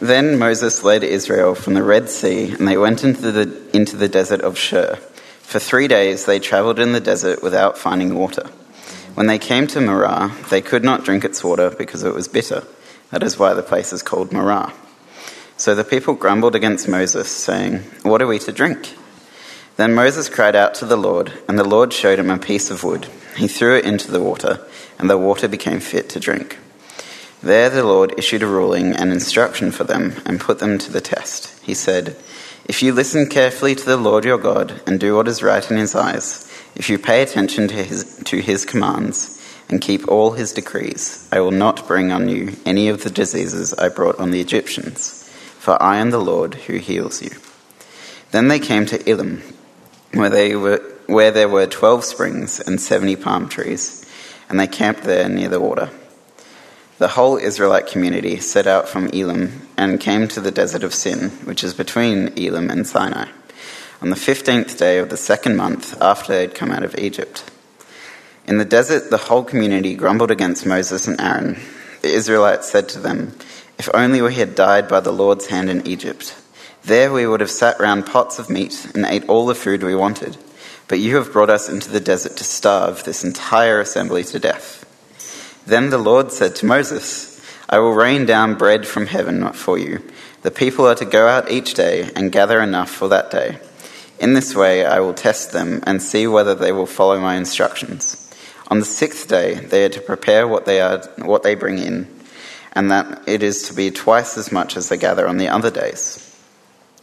Then Moses led Israel from the Red Sea, and they went into the, into the desert of Shur. For three days they traveled in the desert without finding water. When they came to Marah, they could not drink its water because it was bitter. That is why the place is called Marah. So the people grumbled against Moses, saying, What are we to drink? Then Moses cried out to the Lord, and the Lord showed him a piece of wood. He threw it into the water, and the water became fit to drink. There the Lord issued a ruling and instruction for them and put them to the test. He said, If you listen carefully to the Lord your God and do what is right in his eyes, if you pay attention to his, to his commands and keep all his decrees, I will not bring on you any of the diseases I brought on the Egyptians, for I am the Lord who heals you. Then they came to Elim, where, they were, where there were twelve springs and seventy palm trees, and they camped there near the water. The whole Israelite community set out from Elim and came to the desert of Sin, which is between Elim and Sinai, on the fifteenth day of the second month after they had come out of Egypt. In the desert, the whole community grumbled against Moses and Aaron. The Israelites said to them, If only we had died by the Lord's hand in Egypt. There we would have sat round pots of meat and ate all the food we wanted. But you have brought us into the desert to starve this entire assembly to death. Then the Lord said to Moses, I will rain down bread from heaven for you. The people are to go out each day and gather enough for that day. In this way I will test them and see whether they will follow my instructions. On the sixth day they are to prepare what they are what they bring in, and that it is to be twice as much as they gather on the other days.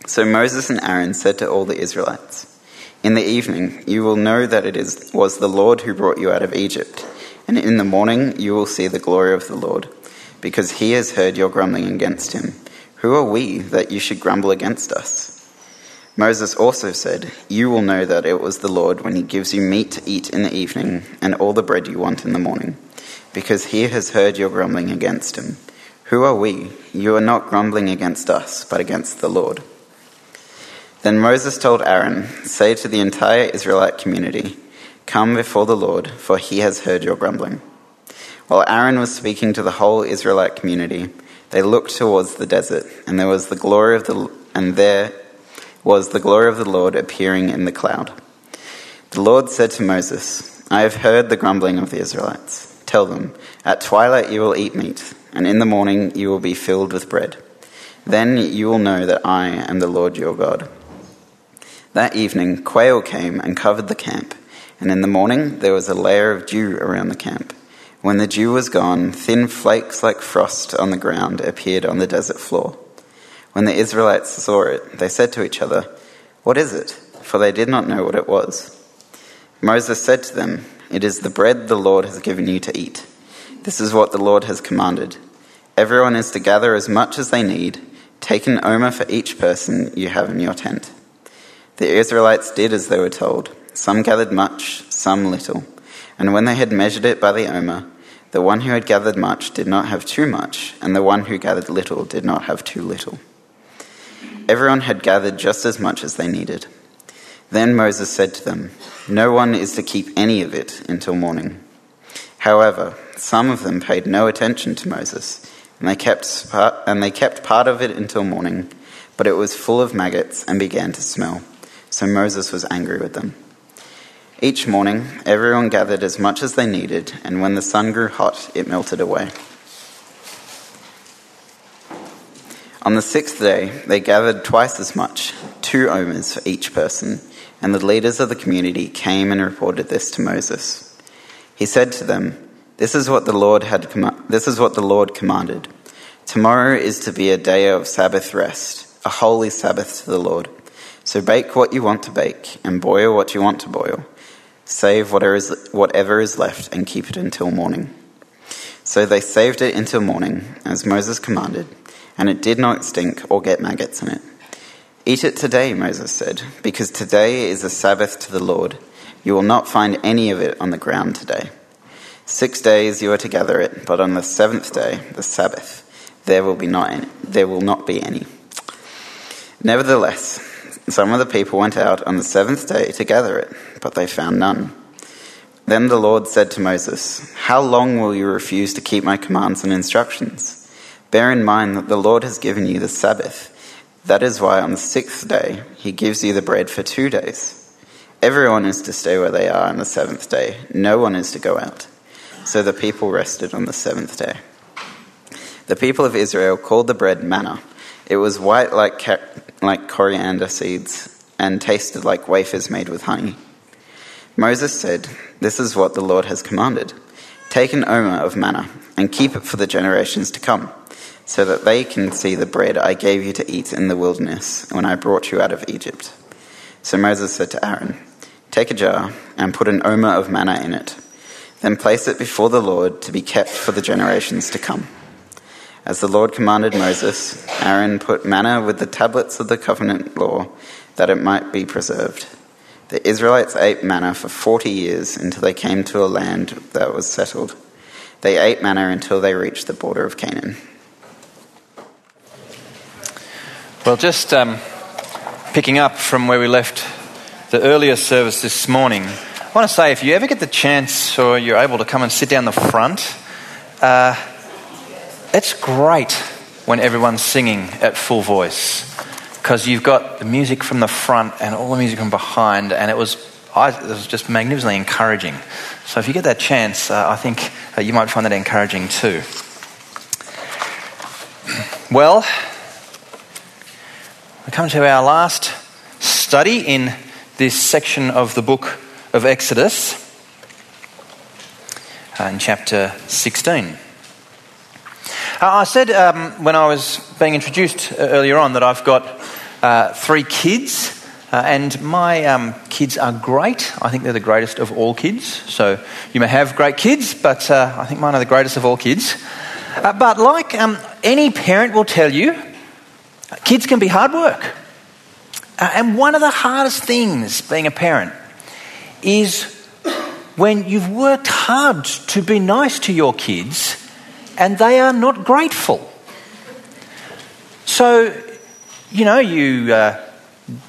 So Moses and Aaron said to all the Israelites, In the evening you will know that it is was the Lord who brought you out of Egypt and in the morning you will see the glory of the Lord, because he has heard your grumbling against him. Who are we that you should grumble against us? Moses also said, You will know that it was the Lord when he gives you meat to eat in the evening and all the bread you want in the morning, because he has heard your grumbling against him. Who are we? You are not grumbling against us, but against the Lord. Then Moses told Aaron, Say to the entire Israelite community, Come before the Lord, for he has heard your grumbling. While Aaron was speaking to the whole Israelite community, they looked towards the desert, and there was the glory of the and there was the glory of the Lord appearing in the cloud. The Lord said to Moses, I have heard the grumbling of the Israelites. Tell them, at twilight you will eat meat, and in the morning you will be filled with bread. Then you will know that I am the Lord your God. That evening, quail came and covered the camp and in the morning there was a layer of dew around the camp. When the dew was gone, thin flakes like frost on the ground appeared on the desert floor. When the Israelites saw it, they said to each other, What is it? For they did not know what it was. Moses said to them, It is the bread the Lord has given you to eat. This is what the Lord has commanded. Everyone is to gather as much as they need. Take an omer for each person you have in your tent. The Israelites did as they were told. Some gathered much, some little. And when they had measured it by the omer, the one who had gathered much did not have too much, and the one who gathered little did not have too little. Everyone had gathered just as much as they needed. Then Moses said to them, No one is to keep any of it until morning. However, some of them paid no attention to Moses, and they kept part, and they kept part of it until morning, but it was full of maggots and began to smell. So Moses was angry with them. Each morning, everyone gathered as much as they needed, and when the sun grew hot, it melted away. On the sixth day, they gathered twice as much, two omers for each person, and the leaders of the community came and reported this to Moses. He said to them, "This is what the Lord had com- this is what the Lord commanded. Tomorrow is to be a day of Sabbath rest, a holy Sabbath to the Lord. So bake what you want to bake, and boil what you want to boil." Save whatever is, whatever is left and keep it until morning. So they saved it until morning, as Moses commanded, and it did not stink or get maggots in it. Eat it today, Moses said, because today is a Sabbath to the Lord. You will not find any of it on the ground today. Six days you are to gather it, but on the seventh day, the Sabbath, there will be not any, there will not be any. Nevertheless, some of the people went out on the seventh day to gather it, but they found none. Then the Lord said to Moses, How long will you refuse to keep my commands and instructions? Bear in mind that the Lord has given you the Sabbath. That is why on the sixth day he gives you the bread for two days. Everyone is to stay where they are on the seventh day, no one is to go out. So the people rested on the seventh day. The people of Israel called the bread manna. It was white like, like coriander seeds and tasted like wafers made with honey. Moses said, This is what the Lord has commanded. Take an omer of manna and keep it for the generations to come, so that they can see the bread I gave you to eat in the wilderness when I brought you out of Egypt. So Moses said to Aaron, Take a jar and put an omer of manna in it. Then place it before the Lord to be kept for the generations to come. As the Lord commanded Moses, Aaron put manna with the tablets of the covenant law that it might be preserved. The Israelites ate manna for 40 years until they came to a land that was settled. They ate manna until they reached the border of Canaan. Well, just um, picking up from where we left the earlier service this morning, I want to say if you ever get the chance or you're able to come and sit down the front, uh, it's great when everyone's singing at full voice because you've got the music from the front and all the music from behind, and it was, I, it was just magnificently encouraging. So if you get that chance, uh, I think uh, you might find that encouraging too. Well, we come to our last study in this section of the book of Exodus, uh, in chapter 16. Uh, I said um, when I was being introduced uh, earlier on that I've got uh, three kids, uh, and my um, kids are great. I think they're the greatest of all kids. So you may have great kids, but uh, I think mine are the greatest of all kids. Uh, but like um, any parent will tell you, kids can be hard work. and one of the hardest things being a parent is when you've worked hard to be nice to your kids and they are not grateful. So, you know, you uh,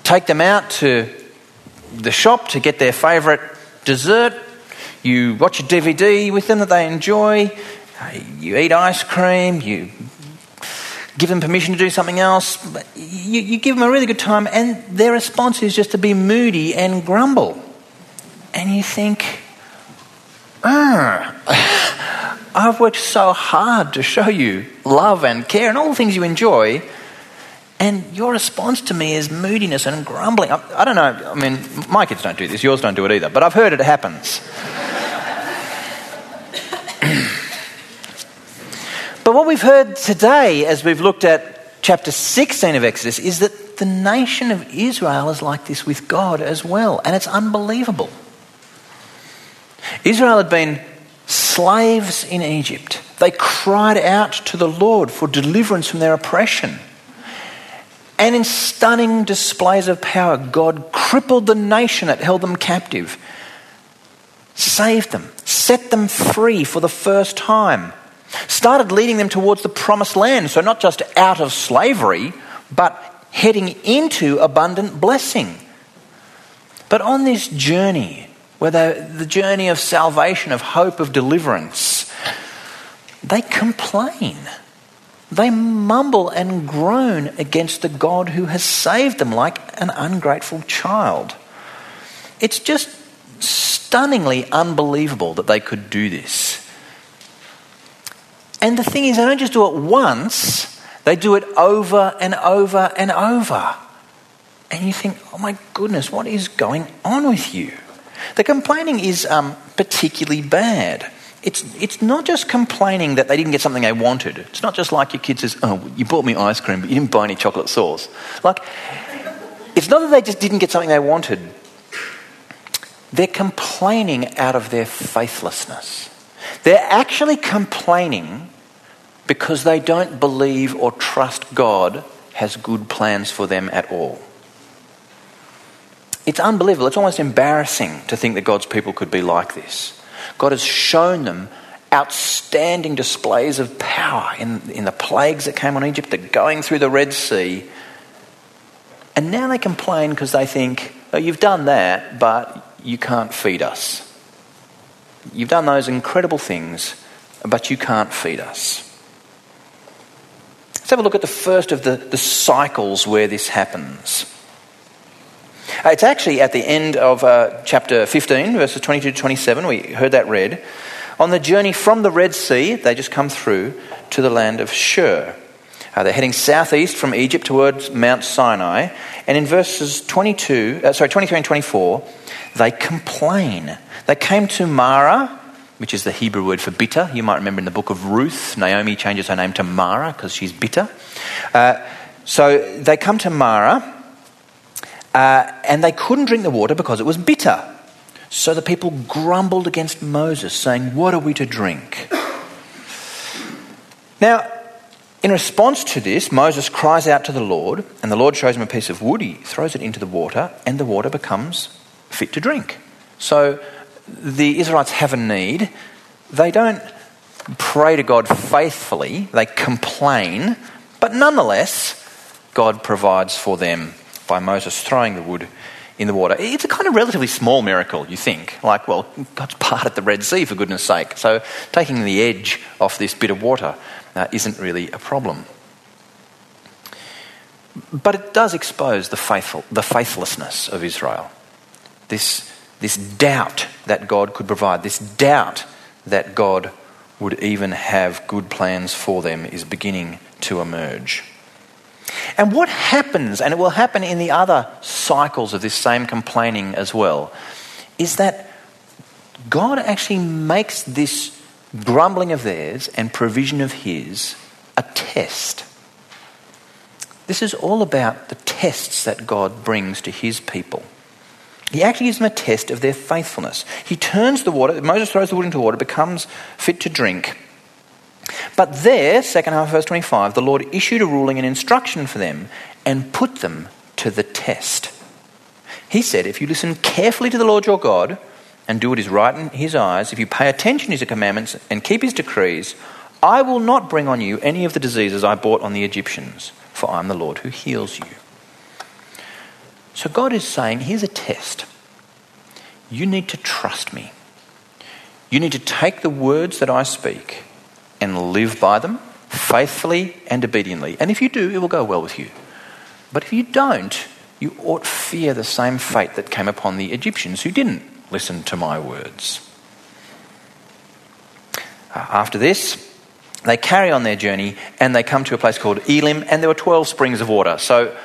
take them out to the shop to get their favourite dessert, you watch a DVD with them that they enjoy, you eat ice cream, you give them permission to do something else, you, you give them a really good time, and their response is just to be moody and grumble. And you think, ah. I've worked so hard to show you love and care and all the things you enjoy. And your response to me is moodiness and grumbling. I, I, don't know. I mean, my kids don't do this. Yours don't do it either. But I've heard it happens. but what we've heard today, as we've looked at chapter 16 of Exodus, is that the nation of Israel is like this with God as well. And it's unbelievable. Israel had been slaves in Egypt. They cried out to the Lord for deliverance from their oppression. And in stunning displays of power, God crippled the nation that held them captive, saved them, set them free for the first time, started leading them towards the promised land. So, not just out of slavery, but heading into abundant blessing. But on this journey, where the journey of salvation, of hope, of deliverance, they complain. They mumble and groan against the God who has saved them like an ungrateful child. It's just stunningly unbelievable that they could do this. And the thing is, they don't just do it once, they do it over and over and over. And you think, oh my goodness, what is going on with you? The complaining is um, particularly bad. It's, it's not just complaining that they didn't get something they wanted. It's not just like your kid says, Oh, you bought me ice cream, but you didn't buy any chocolate sauce. Like, it's not that they just didn't get something they wanted. They're complaining out of their faithlessness. They're actually complaining because they don't believe or trust God has good plans for them at all. It's unbelievable. It's almost embarrassing to think that God's people could be like this. God has shown them outstanding displays of power in, in the plagues that came on Egypt, the going through the Red Sea. And now they complain because they think, oh, you've done that, but you can't feed us. You've done those incredible things, but you can't feed us. Let's have a look at the first of the, the cycles where this happens. Uh, it's actually at the end of uh, chapter 15, verses 22 to 27. We heard that read. On the journey from the Red Sea, they just come through to the land of Shur. Uh, they're heading southeast from Egypt towards Mount Sinai. And in verses 22, uh, sorry, 23 and 24, they complain. They came to Marah, which is the Hebrew word for bitter. You might remember in the book of Ruth, Naomi changes her name to Mara because she's bitter. Uh, so they come to Marah, uh, and they couldn't drink the water because it was bitter. So the people grumbled against Moses, saying, What are we to drink? Now, in response to this, Moses cries out to the Lord, and the Lord shows him a piece of wood. He throws it into the water, and the water becomes fit to drink. So the Israelites have a need. They don't pray to God faithfully, they complain, but nonetheless, God provides for them by Moses throwing the wood in the water. It's a kind of relatively small miracle, you think. Like, well, God's parted the Red Sea, for goodness sake. So taking the edge off this bit of water uh, isn't really a problem. But it does expose the, faithful, the faithlessness of Israel. This, this doubt that God could provide, this doubt that God would even have good plans for them is beginning to emerge. And what happens, and it will happen in the other cycles of this same complaining as well, is that God actually makes this grumbling of theirs and provision of His a test. This is all about the tests that God brings to His people. He actually gives them a test of their faithfulness. He turns the water, Moses throws the wood into water, becomes fit to drink. But there, second half of verse 25, the Lord issued a ruling and instruction for them and put them to the test. He said, If you listen carefully to the Lord your God and do what is right in his eyes, if you pay attention to his commandments and keep his decrees, I will not bring on you any of the diseases I brought on the Egyptians, for I am the Lord who heals you. So God is saying, Here's a test. You need to trust me. You need to take the words that I speak and live by them faithfully and obediently. And if you do, it will go well with you. But if you don't, you ought fear the same fate that came upon the Egyptians who didn't listen to my words. Uh, after this, they carry on their journey and they come to a place called Elim, and there were 12 springs of water. So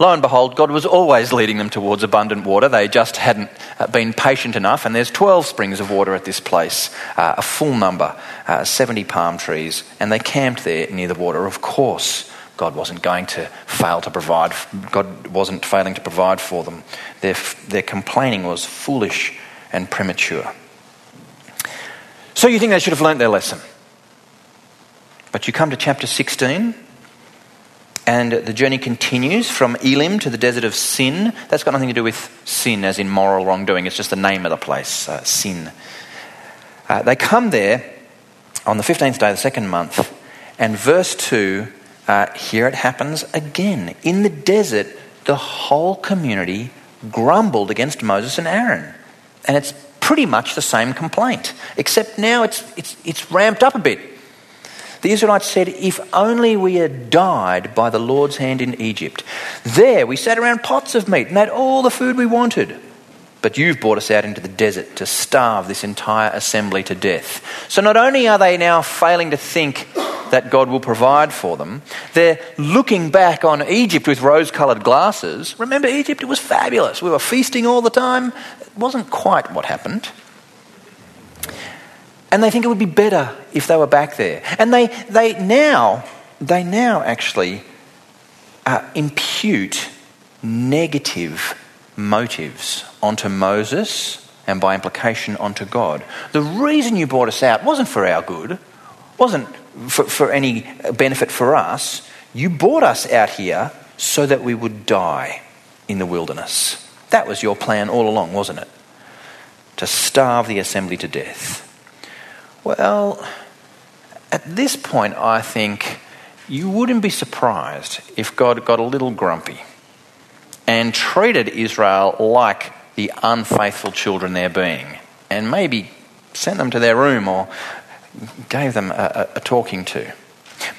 lo and behold, God was always leading them towards abundant water. They just hadn't uh, been patient enough. And there's 12 springs of water at this place, uh, a full number, uh, 70 palm trees. And they camped there near the water. Of course, God wasn't going to fail to provide, God wasn't failing to provide for them. Their, their complaining was foolish and premature. So you think they should have learnt their lesson. But you come to chapter 16 and the journey continues from Elim to the desert of Sin. That's got nothing to do with sin, as in moral wrongdoing. It's just the name of the place, uh, Sin. Uh, they come there on the 15th day of the second month, and verse 2 uh, here it happens again. In the desert, the whole community grumbled against Moses and Aaron. And it's pretty much the same complaint, except now it's, it's, it's ramped up a bit. The Israelites said, If only we had died by the Lord's hand in Egypt. There we sat around pots of meat and had all the food we wanted. But you've brought us out into the desert to starve this entire assembly to death. So not only are they now failing to think that God will provide for them, they're looking back on Egypt with rose coloured glasses. Remember Egypt? It was fabulous. We were feasting all the time. It wasn't quite what happened. And they think it would be better if they were back there. And they, they now, they now actually uh, impute negative motives onto Moses and by implication onto God. The reason you brought us out wasn't for our good, wasn't for, for any benefit for us. You brought us out here so that we would die in the wilderness. That was your plan all along, wasn't it? To starve the assembly to death. Well, at this point, I think you wouldn't be surprised if God got a little grumpy and treated Israel like the unfaithful children they're being, and maybe sent them to their room or gave them a, a, talking to.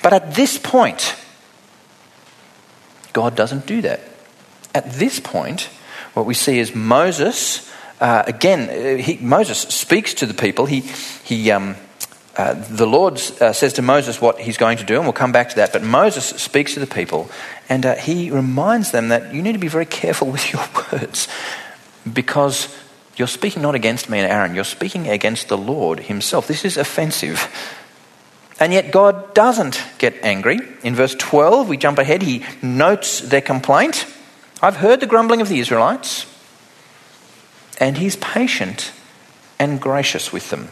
But at this point, God doesn't do that. At this point, what we see is Moses, uh, again, uh, he, Moses speaks to the people. He, he, um, uh, the Lord uh, says to Moses what he's going to do, and we'll come back to that. But Moses speaks to the people, and uh, he reminds them that you need to be very careful with your words because you're speaking not against me and Aaron, you're speaking against the Lord himself. This is offensive. And yet God doesn't get angry. In verse 12, we jump ahead, he notes their complaint. I've heard the grumbling of the Israelites, and he's patient and gracious with them.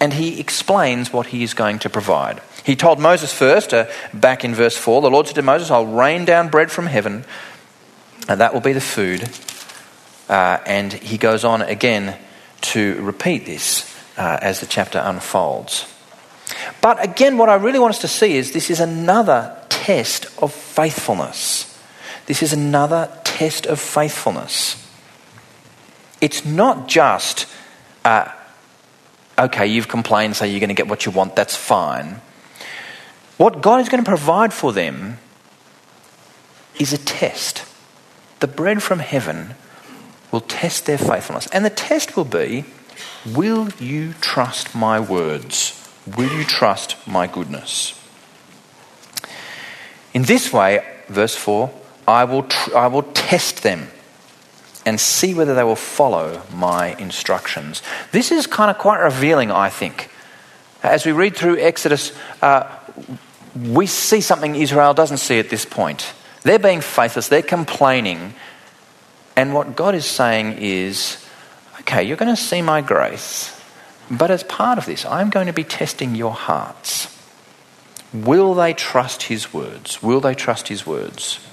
And he explains what he is going to provide. He told Moses first, uh, back in verse 4, the Lord said to Moses, I'll rain down bread from heaven, and that will be the food. Uh, and he goes on again to repeat this uh, as the chapter unfolds. But again, what I really want us to see is this is another test of faithfulness. This is another test of faithfulness. It's not just, uh, okay, you've complained, so you're going to get what you want, that's fine. What God is going to provide for them is a test. The bread from heaven will test their faithfulness. And the test will be will you trust my words? Will you trust my goodness? In this way, verse 4, I will, tr- I will test them and see whether they will follow my instructions. This is kind of quite revealing, I think. As we read through Exodus, uh, we see something Israel doesn't see at this point. They're being faithless, they're complaining. And what God is saying is, okay, you're going to see my grace, but as part of this, I'm going to be testing your hearts. Will they trust his words? Will they trust his words?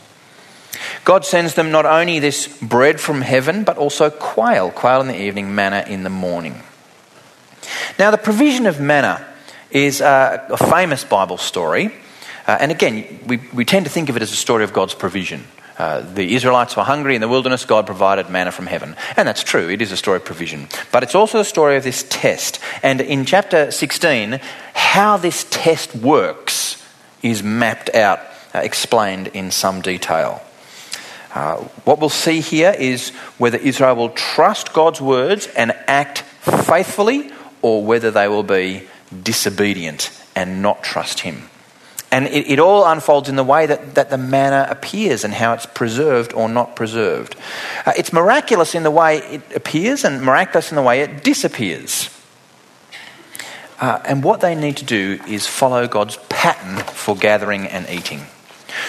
God sends them not only this bread from heaven, but also quail, quail in the evening, manna in the morning. Now, the provision of manna is uh, a famous Bible story. Uh, and again, we, we tend to think of it as a story of God's provision. Uh, the Israelites were hungry in the wilderness, God provided manna from heaven. And that's true, it is a story of provision. But it's also a story of this test. And in chapter 16, how this test works is mapped out, uh, explained in some detail. Uh, what we'll see here is whether Israel will trust God's words and act faithfully, or whether they will be disobedient and not trust Him. And it, it, all unfolds in the way that, that the manna appears and how it's preserved or not preserved. Uh, it's miraculous in the way it appears and miraculous in the way it disappears. Uh, and what they need to do is follow God's pattern for gathering and eating.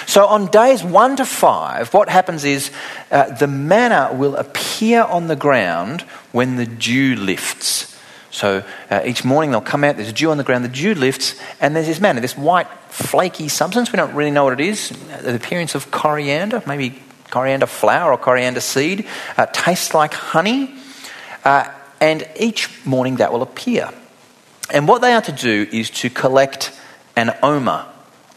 So on days one to five, what happens is uh, the manna will appear on the ground when the dew lifts. So uh, each morning they'll come out, there's dew on the ground, the dew lifts, and there's this manna, this white, flaky substance. We don't really know what it is. The appearance of coriander, maybe coriander flower or coriander seed, uh, tastes like honey. Uh, and each morning that will appear. And what they are to do is to collect an omer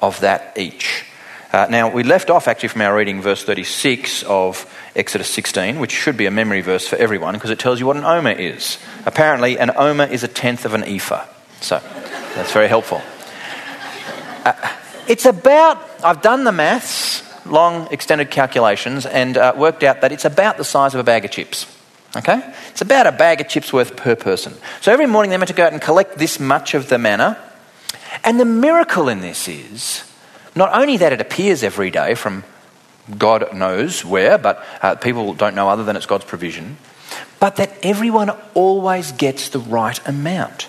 of that each. Uh, now, we left off actually from our reading verse 36 of Exodus 16, which should be a memory verse for everyone because it tells you what an omer is. Apparently, an omer is a tenth of an ephah. So, that's very helpful. Uh, it's about, I've done the maths, long extended calculations, and uh, worked out that it's about the size of a bag of chips. Okay? It's about a bag of chips worth per person. So every morning they're meant to go out and collect this much of the manna. And the miracle in this is not only that it appears every day from God knows where, but uh, people don't know other than it's God's provision, but that everyone always gets the right amount.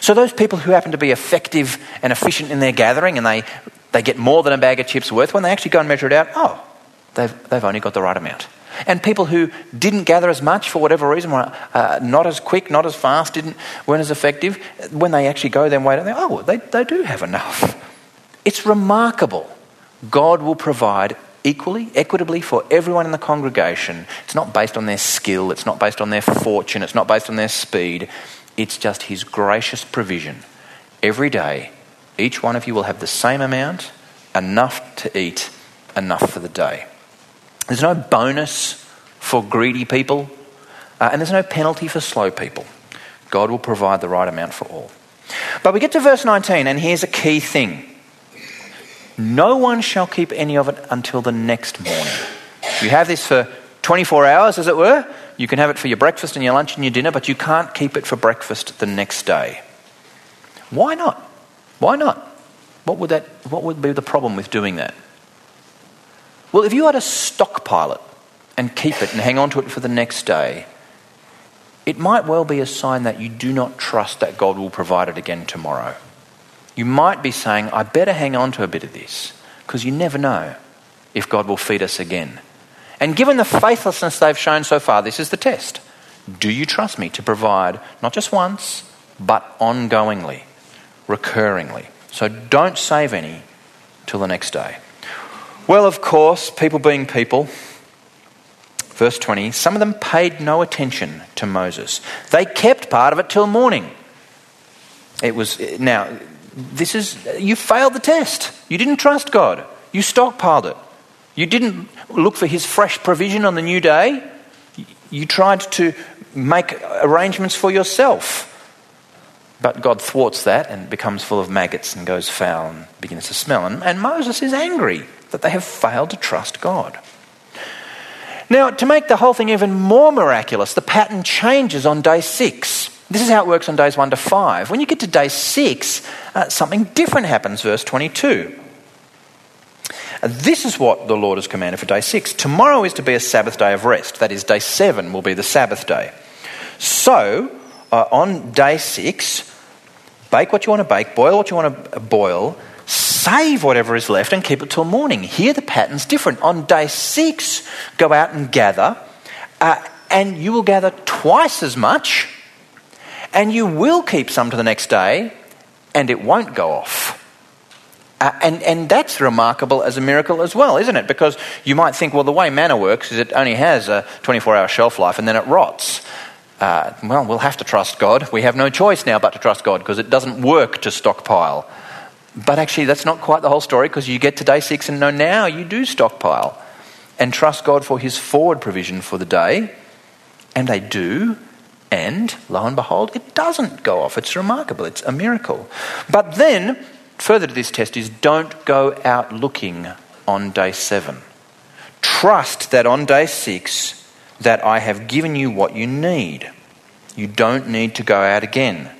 So those people who happen to be effective and efficient in their gathering and they, they get more than a bag of chips worth, when they actually go and measure it out, oh, they've, they've only got the right amount. And people who didn't gather as much for whatever reason, were uh, not as quick, not as fast, didn't, weren't as effective, when they actually go then wait, they, oh, they, they do have enough. It's remarkable. God will provide equally, equitably for everyone in the congregation. It's not based on their skill, it's not based on their fortune, it's not based on their speed. It's just His gracious provision. Every day, each one of you will have the same amount, enough to eat, enough for the day. There's no bonus for greedy people, uh, and there's no penalty for slow people. God will provide the right amount for all. But we get to verse 19, and here's a key thing No one shall keep any of it until the next morning. You have this for 24 hours, as it were. You can have it for your breakfast and your lunch and your dinner, but you can't keep it for breakfast the next day. Why not? Why not? What would, that, what would be the problem with doing that? Well, if you had to stockpile it and keep it and hang on to it for the next day, it might well be a sign that you do not trust that God will provide it again tomorrow. You might be saying, I better hang on to a bit of this because you never know if God will feed us again. And given the faithlessness they've shown so far, this is the test. Do you trust me to provide not just once, but ongoingly, recurringly? So don't save any till the next day. Well, of course, people being people, verse 20, some of them paid no attention to Moses. They kept part of it till morning. It was, now, this is, you failed the test. You didn't trust God. You stockpiled it. You didn't look for his fresh provision on the new day. You tried to make arrangements for yourself. But God thwarts that and becomes full of maggots and goes foul and begins to smell. And, and Moses is angry that they have failed to trust God. Now, to make the whole thing even more miraculous, the pattern changes on day six. This is how it works on days one to five. When you get to day six, uh, something different happens, verse 22. This is what the Lord has commanded for day six. Tomorrow is to be a Sabbath day of rest. That is, day seven will be the Sabbath day. So, uh, on day six, bake what you want to bake, boil what you want to boil, save whatever is left, and keep it till morning. Here, the pattern's different. On day six, go out and gather, uh, and you will gather twice as much, and you will keep some to the next day, and it won't go off. Uh, and, and that's remarkable as a miracle as well, isn't it? Because you might think, well, the way manna works is it only has a 24 hour shelf life and then it rots. Uh, well, we'll have to trust God. We have no choice now but to trust God because it doesn't work to stockpile. But actually, that's not quite the whole story because you get to day six and know now you do stockpile and trust God for his forward provision for the day. And they do. And lo and behold, it doesn't go off. It's remarkable. It's a miracle. But then further to this test is don't go out looking on day seven. Trust that on day six that I have given you what you need. You don't need to go out again.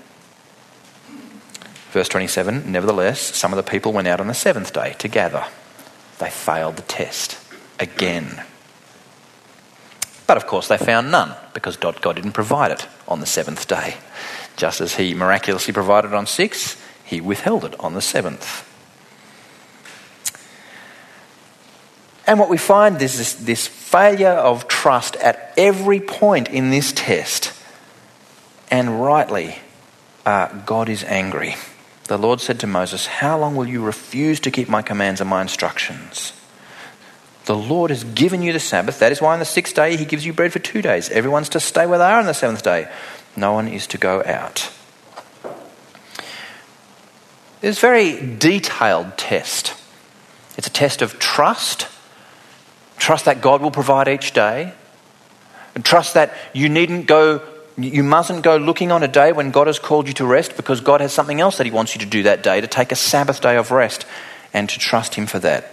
Verse 27 Nevertheless, some of the people went out on the seventh day to gather. They failed the test again. But of course, they found none because God didn't provide it on the seventh day. Just as He miraculously provided on six, he withheld it on the seventh. And what we find is this, this failure of trust at every point in this test. And rightly, uh, God is angry. The Lord said to Moses, How long will you refuse to keep my commands and my instructions? The Lord has given you the Sabbath. That is why on the sixth day he gives you bread for two days. Everyone's to stay where they are on the seventh day. No one is to go out. It's a very detailed test. It's a test of trust, trust that God will provide each day, and trust that you needn't go, you mustn't go looking on a day when God has called you to rest because God has something else that He wants you to do that day, to take a Sabbath day of rest and to trust Him for that.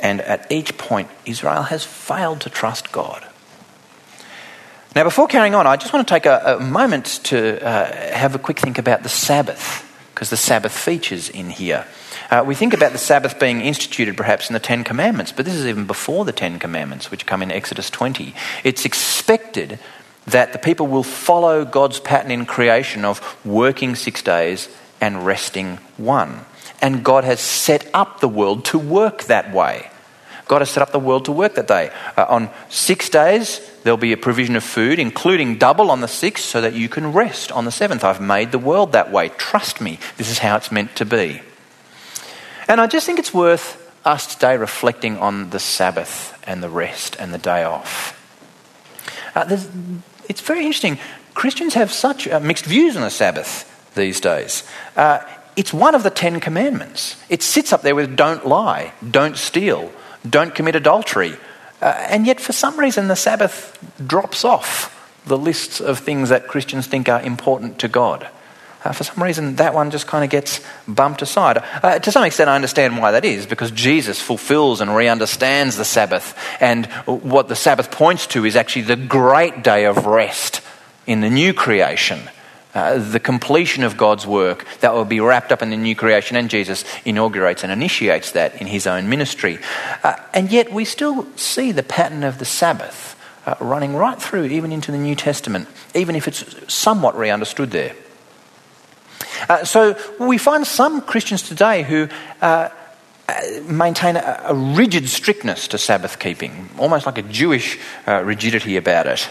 And at each point, Israel has failed to trust God. Now, before carrying on, I just want to take a, a moment to uh, have a quick think about the Sabbath because the Sabbath features in here. Uh, we think about the Sabbath being instituted perhaps in the Ten Commandments, but this is even before the Ten Commandments, which come in Exodus 20. It's expected that the people will follow God's pattern in creation of working six days and resting one. And God has set up the world to work that way. God has set up the world to work that day. Uh, on six days, there'll be a provision of food, including double on the sixth, so that you can rest on the seventh. I've made the world that way. Trust me, this is how it's meant to be. And I just think it's worth us today reflecting on the Sabbath and the rest and the day off. Uh, it's very interesting. Christians have such uh, mixed views on the Sabbath these days. It's one of the Ten Commandments. It sits up there with don't lie, don't steal, don't commit adultery. Uh, and yet, for some reason, the Sabbath drops off the lists of things that Christians think are important to God. uh, for some reason, that one just kind of gets bumped aside. Uh, to some extent, I understand why that is, because Jesus fulfills and re understands the Sabbath. And what the Sabbath points to is actually the great day of rest in the new creation. Uh, the completion of God's work that will be wrapped up in the new creation, and Jesus inaugurates and initiates that in his own ministry. Uh, and yet, we still see the pattern of the Sabbath uh, running right through, even into the New Testament, even if it's somewhat re understood there. Uh, so we find some Christians today who uh, maintain a, a, rigid strictness to Sabbath keeping, almost like a Jewish uh, rigidity about it,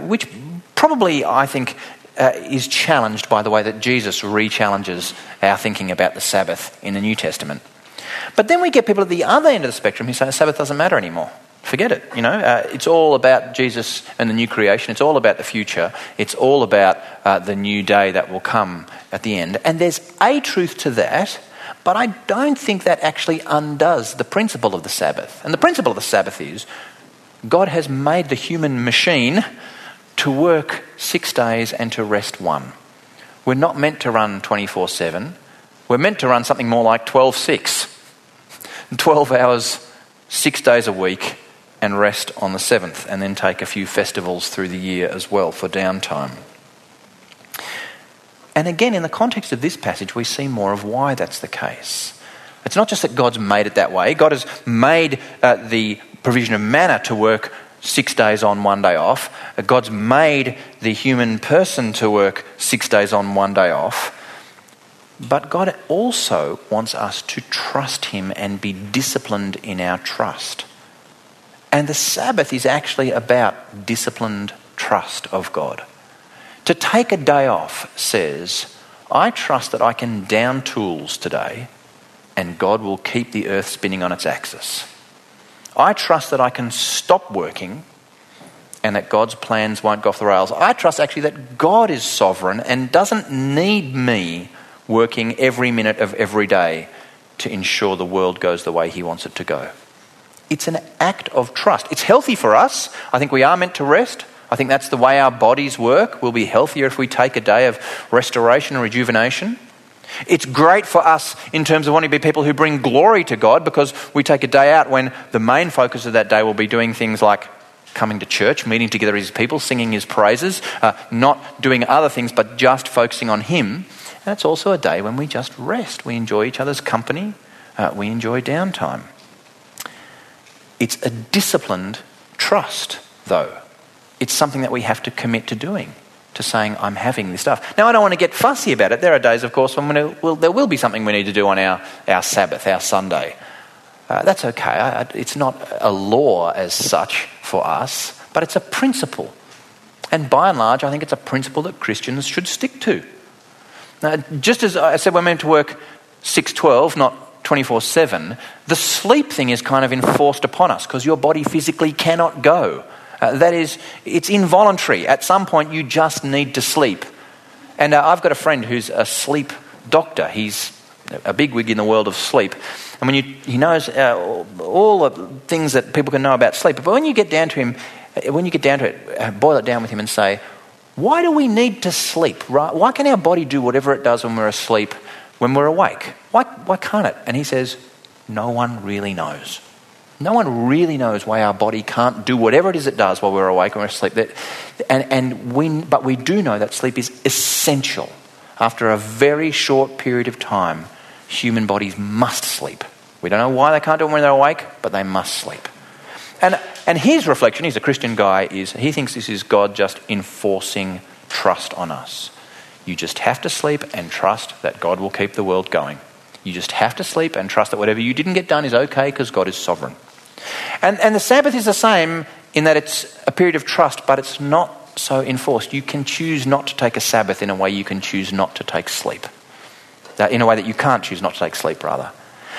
which probably, I think, uh, is challenged by the way that Jesus re challenges our thinking about the Sabbath in the New Testament. But then we get people at the other end of the spectrum who say the Sabbath doesn't matter anymore. Forget it. You know, uh, it's all about Jesus and the new creation. It's all about the future. It's all about uh, the new day that will come at the end. And there's a truth to that, but I don't think that actually undoes the principle of the Sabbath. And the principle of the Sabbath is God has made the human machine to work six days and to rest one. We're not meant to run 24 7. We're meant to run something more like 12 6. 12 hours, six days a week, and rest on the seventh, and then take a few festivals through the year as well for downtime. And again, in the context of this passage, we see more of why that's the case. It's not just that God's made it that way, God has made uh, the provision of manna to work six days on, one day off. God's made the human person to work six days on, one day off. But God also wants us to trust Him and be disciplined in our trust. And the Sabbath is actually about disciplined trust of God. To take a day off says, I trust that I can down tools today and God will keep the earth spinning on its axis. I trust that I can stop working and that God's plans won't go off the rails. I trust actually that God is sovereign and doesn't need me working every minute of every day to ensure the world goes the way He wants it to go. It's an act of trust. It's healthy for us. I think we are meant to rest. I think that's the way our bodies work. We'll be healthier if we take a day of restoration and rejuvenation. It's great for us in terms of wanting to be people who bring glory to God because we take a day out when the main focus of that day will be doing things like coming to church, meeting together as people, singing his praises, uh, not doing other things but just focusing on him. And it's also a day when we just rest. We enjoy each other's company, uh, we enjoy downtime. It's a disciplined trust, though. It's something that we have to commit to doing, to saying, I'm having this stuff. Now, I don't want to get fussy about it. There are days, of course, when to, well, there will be something we need to do on our, our Sabbath, our Sunday. Uh, that's okay. It's not a law as such for us, but it's a principle. And by and large, I think it's a principle that Christians should stick to. Now, just as I said, we're meant to work 612, not 24 7, the sleep thing is kind of enforced upon us because your body physically cannot go. Uh, that is, it's involuntary. At some point, you just need to sleep. And uh, I've got a friend who's a sleep doctor. He's a bigwig in the world of sleep. And when you, he knows uh, all the things that people can know about sleep. But when you get down to him, uh, when you get down to it, uh, boil it down with him and say, why do we need to sleep? Right? Why can our body do whatever it does when we're asleep when we're awake? Why, why can't it? And he says, No one really knows. No one really knows why our body can't do whatever it is it does while we're awake or asleep. That, and, and we, but we do know that sleep is essential. After a very short period of time, human bodies must sleep. We don't know why they can't do it when they're awake, but they must sleep. And, and his reflection, he's a Christian guy, is he thinks this is God just enforcing trust on us. You just have to sleep and trust that God will keep the world going. You just have to sleep and trust that whatever you didn't get done is okay because God is sovereign. And, and the Sabbath is the same in that it's a period of trust, but it's not so enforced. You can choose not to take a Sabbath in a way you can choose not to take sleep. In a way that you can't choose not to take sleep, rather.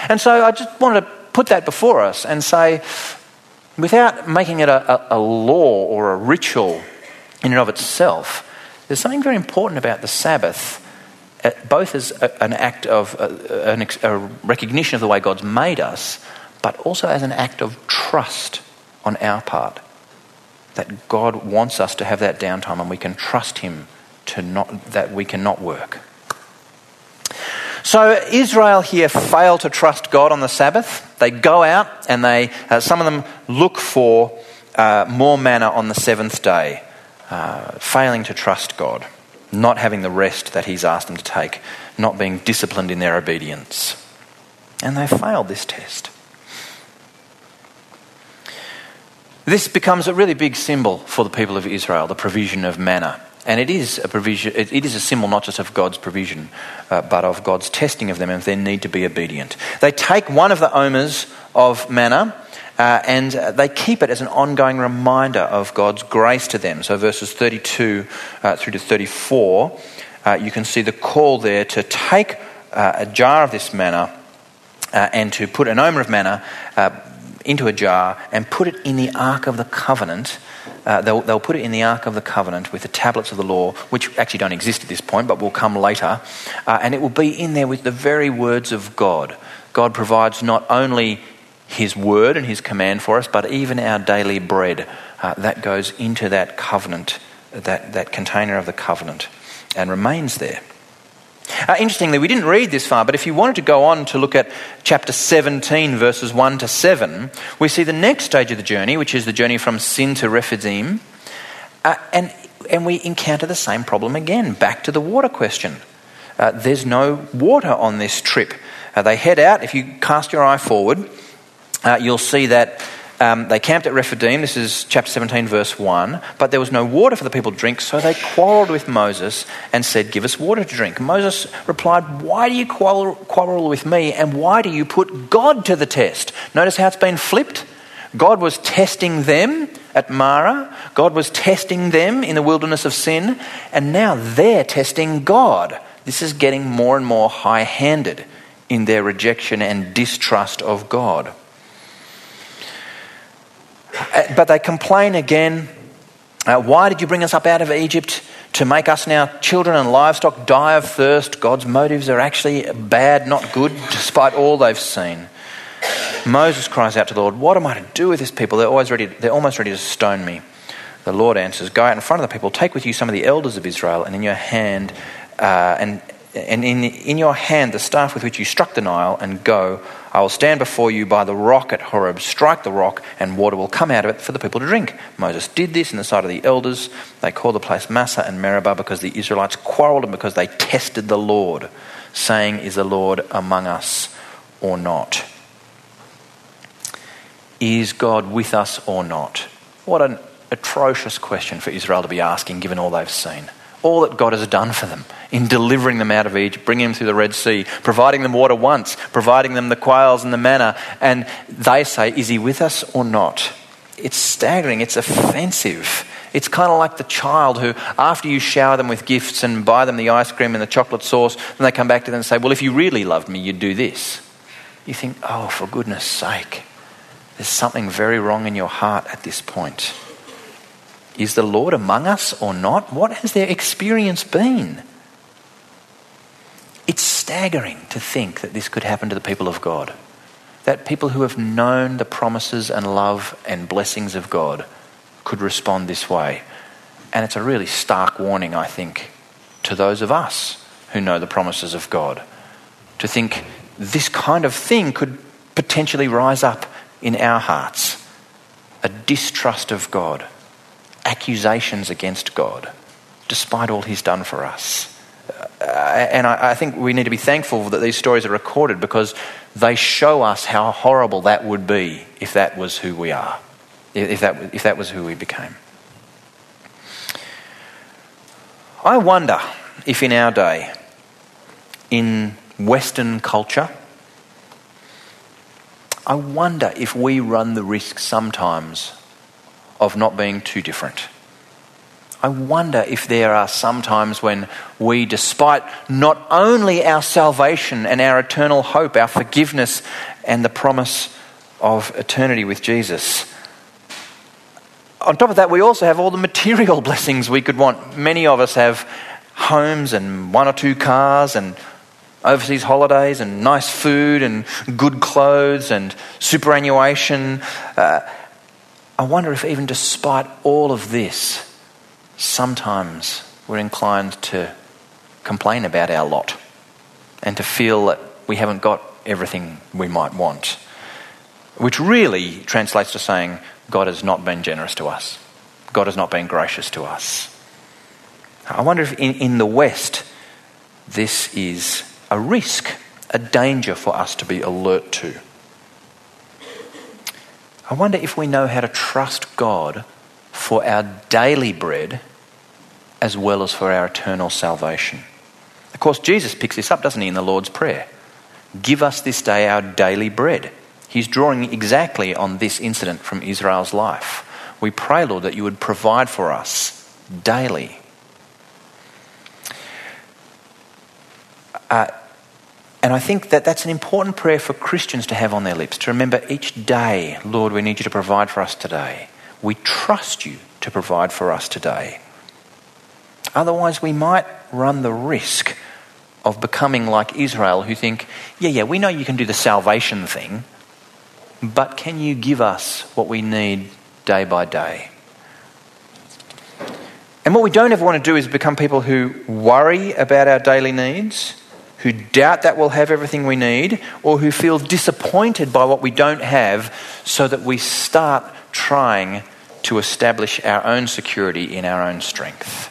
And so I just wanted to put that before us and say, without making it a, a, a law or a ritual in and of itself, there's something very important about the Sabbath uh, both as a, an act of uh, an, a recognition of the way God's made us, but also as an act of trust on our part. That God wants us to have that downtime and we can trust Him to not, that we cannot work. So Israel here fail to trust God on the Sabbath. They go out and they, uh, some of them look for uh, more manna on the seventh day, uh, failing to trust God, not having the rest that He's asked them to take, not being disciplined in their obedience. And they failed this test. This becomes a really big symbol for the people of Israel, the provision of manna. And it is a provision. It is a symbol not just of God's provision, uh, but of God's testing of them and their need to be obedient. They take one of the omers of manna uh, and they keep it as an ongoing reminder of God's grace to them. So verses 32 uh, through to 34, uh, you can see the call there to take uh, a jar of this manna uh, and to put an omer of manna into a jar and put it in the Ark of the Covenant. Uh, they'll, they'll put it in the Ark of the Covenant with the tablets of the law, which actually don't exist at this point but will come later. Uh, and it will be in there with the very words of God. God provides not only His word and His command for us, but even our daily bread. Uh, that goes into that covenant, that, that container of the covenant, and remains there. Uh, interestingly, we didn't read this far, but if you wanted to go on to look at chapter 17, verses 1 to 7, we see the next stage of the journey, which is the journey from Sin to Rephidim, uh, and, and we encounter the same problem again, back to the water question. Uh, there's no water on this trip. Uh, they head out. If you cast your eye forward, uh, you'll see that um, they camped at Rephidim, this is chapter 17, verse 1, but there was no water for the people to drink, so they quarreled with Moses and said, Give us water to drink. Moses replied, Why do you quarrel, quarrel with me, and why do you put God to the test? Notice how it's been flipped. God was testing them at Marah, God was testing them in the wilderness of Sin, and now they're testing God. This is getting more and more high handed in their rejection and distrust of God. Uh, but they complain again. Uh, why did you bring us up out of Egypt to make us now children and livestock die of thirst? God's motives are actually bad, not good, despite all they've seen. Moses cries out to the Lord, What am I to do with this people? They're, always ready, they're almost ready to stone me. The Lord answers, Go out in front of the people, take with you some of the elders of Israel, and in your hand, uh, and, and in, in your hand the staff with which you struck the Nile, and go. I will stand before you by the rock at Horeb, strike the rock, and water will come out of it for the people to drink. Moses did this in the sight of the elders. They called the place Massah and Meribah because the Israelites quarreled and because they tested the Lord, saying, Is the Lord among us or not? Is God with us or not? What an atrocious question for Israel to be asking given all they've seen all that God has done for them in delivering them out of Egypt, bringing them through the Red Sea, providing them water once, providing them the quails and the manna. And they say, Is he with us or not? It's staggering, it's offensive. It's kind of like the child who, after you shower them with gifts and buy them the ice cream and the chocolate sauce, then they come back to them and say, Well, if you really loved me, you'd do this. You think, Oh, for goodness sake, there's something very wrong in your heart at this point. Is the Lord among us or not? What has their experience been? It's staggering to think that this could happen to the people of God. That people who have known the promises and love and blessings of God could respond this way. And it's a really stark warning, I think, to those of us who know the promises of God. To think this kind of thing could potentially rise up in our hearts a distrust of God accusations against God, despite all He's done for us. Uh, and I, I, think we need to be thankful that these stories are recorded because they show us how horrible that would be if that was who we are, if that, if that was who we became. I wonder if in our day, in Western culture, I wonder if we run the risk sometimes of not being too different. I wonder if there are some times when we, despite not only our salvation and our eternal hope, our forgiveness, and the promise of eternity with Jesus, on top of that, we also have all the material blessings we could want. Many of us have homes and one or two cars and overseas holidays and nice food and good clothes and superannuation. Uh, I wonder if, even despite all of this, sometimes we're inclined to complain about our lot and to feel that we haven't got everything we might want, which really translates to saying God has not been generous to us. God has not been gracious to us. I wonder if in, in the West this is a risk, a danger for us to be alert to. I wonder if we know how to trust God for our daily bread as well as for our eternal salvation. Of course, Jesus picks this up, doesn't he, in the Lord's Prayer? Give us this day our daily bread. He's drawing exactly on this incident from Israel's life. We pray, Lord, that you would provide for us daily. Uh, and I think that that's an important prayer for Christians to have on their lips to remember each day, Lord, we need you to provide for us today. We trust you to provide for us today. Otherwise, we might run the risk of becoming like Israel, who think, yeah, yeah, we know you can do the salvation thing, but can you give us what we need day by day? And what we don't ever want to do is become people who worry about our daily needs who doubt that we'll have everything we need, or who feel disappointed by what we don't have, so that we start trying to establish our own security in our own strength.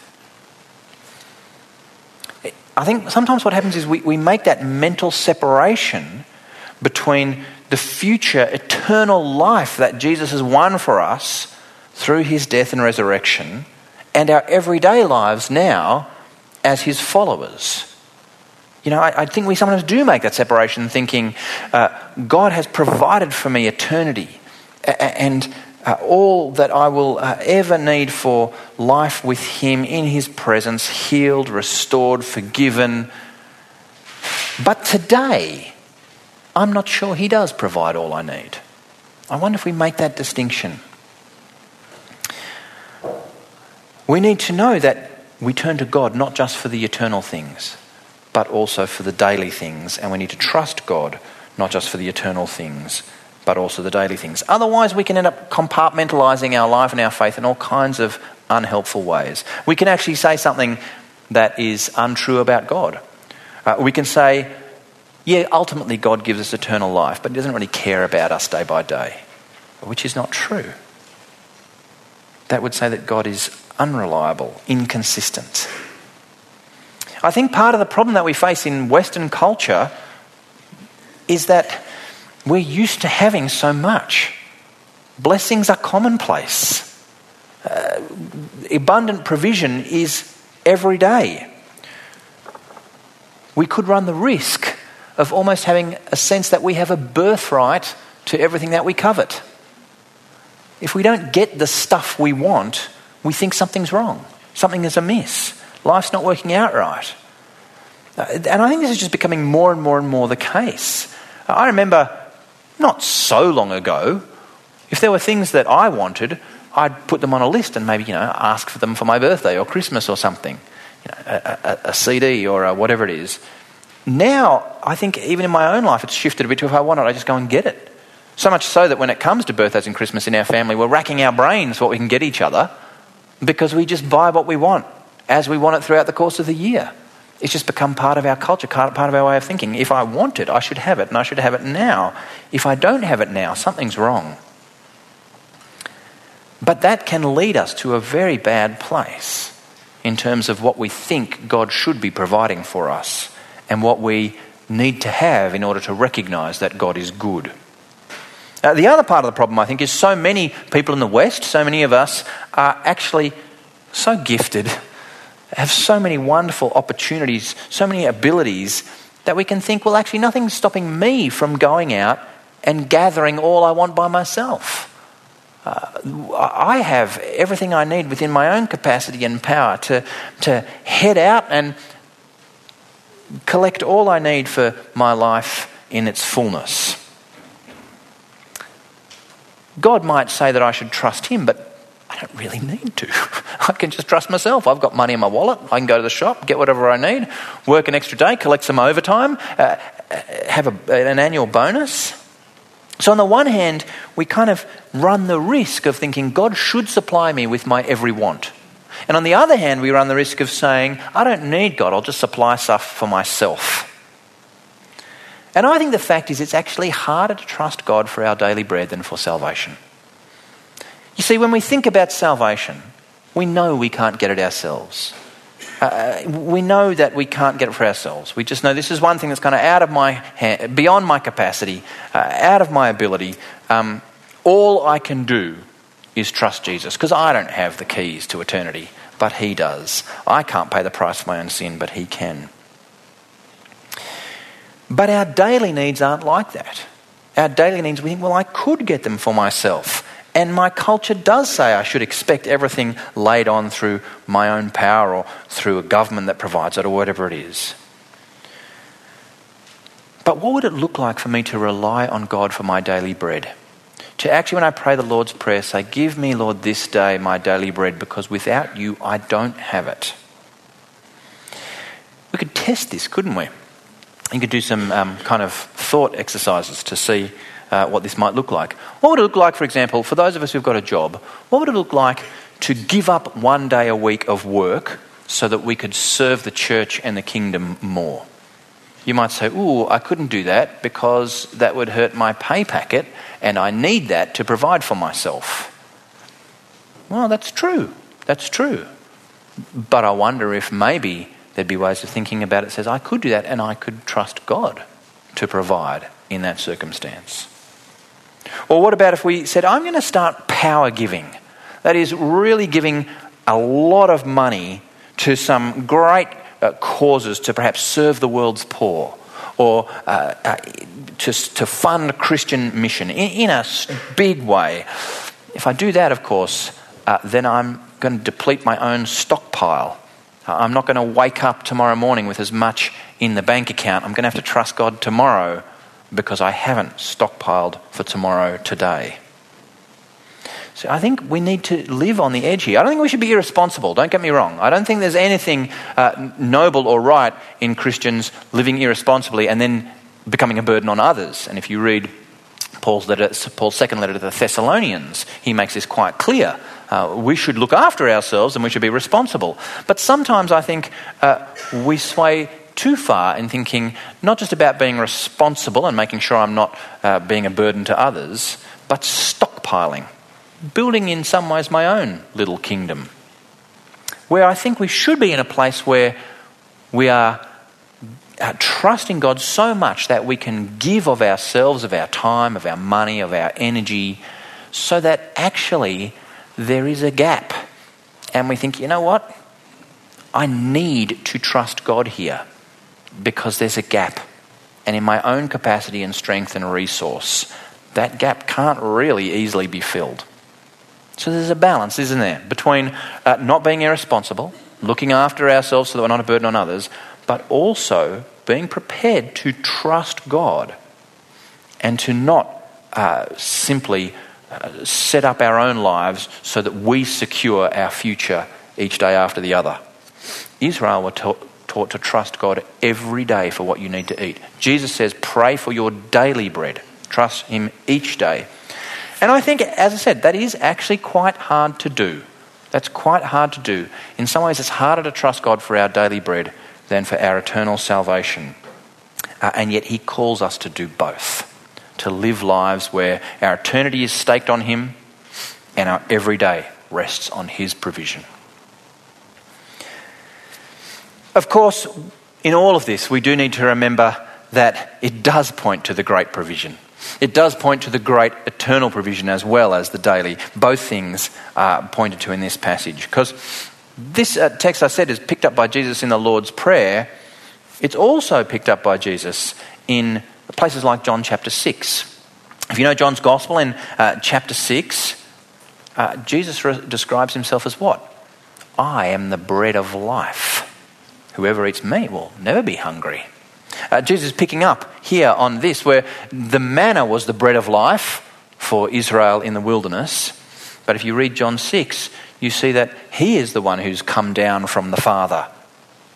I think sometimes what happens is we, we make that mental separation between the future eternal life that Jesus has won for us through his death and resurrection and our everyday lives now as his followers. You know, I, I, think we sometimes do make that separation, thinking uh, God has provided for me eternity and uh, all that I will uh, ever need for life with Him in His presence, healed, restored, forgiven. But today, I'm not sure He does provide all I need. I wonder if we make that distinction. We need to know that we turn to God not just for the eternal things but also for the daily things. And we need to trust God, not just for the eternal things, but also the daily things. Otherwise, we can end up compartmentalizing our life and our faith in all kinds of unhelpful ways. We can actually say something that is untrue about God. Uh, we can say, yeah, ultimately God gives us eternal life, but He doesn't really care about us day by day, which is not true. That would say that God is unreliable, inconsistent. I think part of the problem that we face in Western culture is that we're used to having so much. Blessings are commonplace. Uh, abundant provision is every day. We could run the risk of almost having a sense that we have a birthright to everything that we covet. If we don't get the stuff we want, we think something's wrong, something is amiss. Life's not working out right. Uh, and I think this is just becoming more and more and more the case. I remember not so long ago, if there were things that I wanted, I'd put them on a list and maybe, you know, ask for them for my birthday or Christmas or something, you know, a, a, a CD or a whatever it is. Now, I think even in my own life, it's shifted a bit to if I want it, I just go and get it. So much so that when it comes to birthdays and Christmas in our family, we're racking our brains what we can get each other because we just buy what we want as we want it throughout the course of the year. It's just become part of our culture, part of our way of thinking. If I want it, I should have it, and I should have it now. If I don't have it now, something's wrong. But that can lead us to a very bad place in terms of what we think God should be providing for us and what we need to have in order to recognize that God is good. Uh, the other part of the problem, I think, is so many people in the West, so many of us, are actually so gifted have so many wonderful opportunities, so many abilities that we can think, well, actually, nothing's stopping me from going out and gathering all I want by myself. Uh, I have everything I need within my own capacity and power to, to head out and collect all I need for my life in its fullness. God might say that I should trust Him, but I don't really need to. I can just trust myself. I've got money in my wallet. I can go to the shop, get whatever I need, work an extra day, collect some overtime, uh, have a, an annual bonus. So, on the one hand, we kind of run the risk of thinking God should supply me with my every want. And on the other hand, we run the risk of saying, I don't need God, I'll just supply stuff for myself. And I think the fact is, it's actually harder to trust God for our daily bread than for salvation. You see, when we think about salvation, we know we can't get it ourselves. Uh, we know that we can't get it for ourselves. We just know this is one thing that's kind of out of my hand, beyond my capacity, uh, out of my ability. Um, all I can do is trust Jesus because I don't have the keys to eternity, but He does. I can't pay the price for my own sin, but He can. But our daily needs aren't like that. Our daily needs, we think, well, I could get them for myself. And my culture does say I should expect everything laid on through my own power or through a government that provides it or whatever it is. But what would it look like for me to rely on God for my daily bread? To actually, when I pray the Lord's Prayer, say, Give me, Lord, this day my daily bread, because without you I don't have it. We could test this, couldn't we? You could do some um, kind of thought exercises to see uh, what this might look like. What would it look like, for example, for those of us who've got a job, what would it look like to give up one day a week of work so that we could serve the church and the kingdom more? You might say, Ooh, I couldn't do that because that would hurt my pay packet and I need that to provide for myself. Well, that's true. That's true. But I wonder if maybe there'd be ways of thinking about it says, I could do that and I could trust God to provide in that circumstance. Or what about if we said, I'm going to start power giving? That is, really giving a lot of money to some great uh, causes to perhaps serve the world's poor or uh, uh, to, to fund Christian mission in, in, a big way. If I do that, of course, uh, then I'm going to deplete my own stockpile. Uh, I'm not going to wake up tomorrow morning with as much in the bank account. I'm going to have to trust God tomorrow because I haven't stockpiled for tomorrow today. So I think we need to live on the edge here. I don't think we should be irresponsible, don't get me wrong. I don't think there's anything uh, noble or right in Christians living irresponsibly and then becoming a burden on others. And if you read Paul's, letter, Paul's second letter to the Thessalonians, he makes this quite clear. Uh, we should look after ourselves and we should be responsible. But sometimes I think uh, we sway too far in thinking not just about being responsible and making sure I'm not uh, being a burden to others, but stockpiling, building in some ways my own little kingdom. Where I think we should be in a place where we are uh, trusting God so much that we can give of ourselves, of our time, of our money, of our energy, so that actually there is a gap. And we think, you know what? I need to trust God here because there's a gap. And in my own capacity and strength and resource, that gap can't really easily be filled. So there's a balance, isn't there, between uh, not being irresponsible, looking after ourselves so that we're not a burden on others, but also being prepared to trust God and to not uh, simply uh, set up our own lives so that we secure our future each day after the other. Israel were taught to trust God every day for what you need to eat. Jesus says, pray for your daily bread. Trust Him each day. And I think, as I said, that is actually quite hard to do. That's quite hard to do. In some ways, it's harder to trust God for our daily bread than for our eternal salvation. Uh, and yet, He calls us to do both to live lives where our eternity is staked on Him and our everyday rests on His provision. Of course, in all of this, we do need to remember that it does point to the great provision. It does point to the great eternal provision as well as the daily. Both things are pointed to in this passage. Because this uh, text I said is picked up by Jesus in the Lord's Prayer. It's also picked up by Jesus in places like John chapter 6. If you know John's Gospel in uh, chapter 6, uh, Jesus re- describes himself as what? I am the bread of life. Whoever eats me will never be hungry. Uh, Jesus is picking up here on this, where the manna was the bread of life for Israel in the wilderness. But if you read John 6, you see that he is the one who's come down from the Father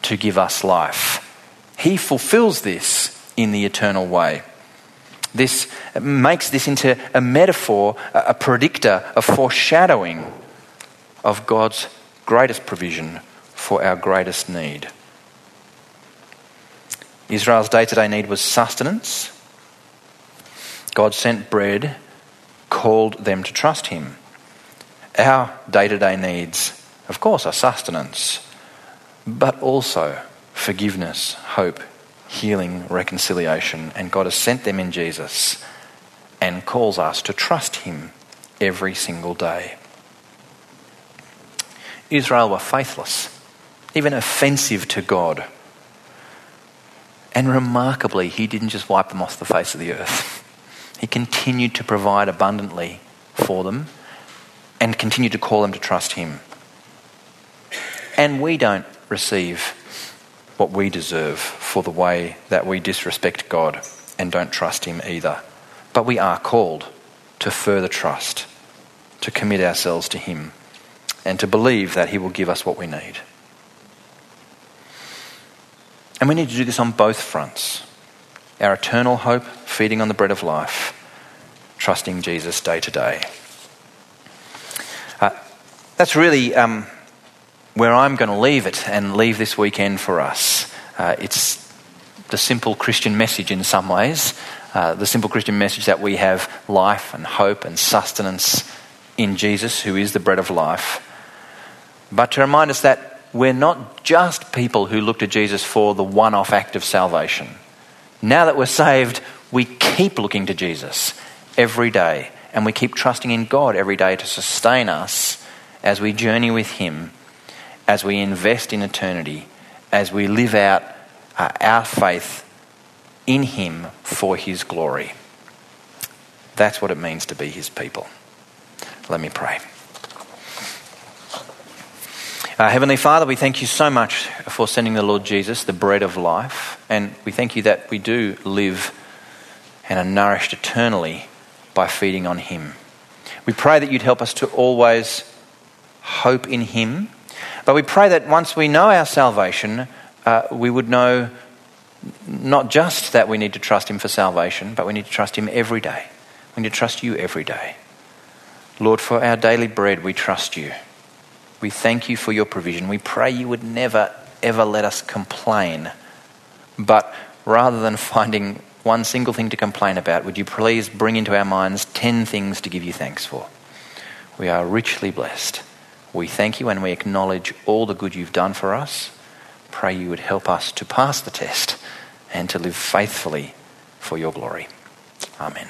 to give us life. He fulfills this in the eternal way. This makes this into a metaphor, a predictor, a foreshadowing of God's greatest provision for our greatest need. Israel's day to day need was sustenance. God sent bread, called them to trust Him. Our day to day needs, of course, are sustenance, but also forgiveness, hope, healing, reconciliation. And God has sent them in Jesus and calls us to trust Him every single day. Israel were faithless, even offensive to God. And remarkably, He didn't just wipe them off the face of the earth. He continued to provide abundantly for them and continued to call them to trust Him. And we don't receive what we deserve for the way that we disrespect God and don't trust Him either. But we are called to further trust, to commit ourselves to Him, and to believe that He will give us what we need. And we need to do this on both fronts our eternal hope, feeding on the bread of life, trusting Jesus day to day. Uh, that's really um, where I'm going to leave it and leave this weekend for us. Uh, it's the simple Christian message in some ways, uh, the simple Christian message that we have life and hope and sustenance in Jesus, who is the bread of life. But to remind us that we're not just people who look to Jesus for the one off act of salvation. Now that we're saved, we keep looking to Jesus every day and we keep trusting in God every day to sustain us as we journey with Him as we invest in eternity, as we live out uh, our faith in Him for His glory. That's what it means to be His people. Let me pray. Uh, Heavenly Father, we thank you so much for sending the Lord Jesus, the bread of life, and we thank you that we do live and are nourished eternally by feeding on Him. We pray that you'd help us to always hope in Him but we pray that once we know our salvation, uh, we would know not just that we need to trust Him for salvation, but we need to trust Him every day. We need to trust you every day. Lord, for our daily bread, we trust you. We thank you for your provision. We pray you would never, ever let us complain. But rather than finding one single thing to complain about, would you please bring into our minds ten things to give you thanks for? We are richly blessed. We thank you and we acknowledge all the good you've done for us. Pray you would help us to pass the test and to live faithfully for your glory. Amen.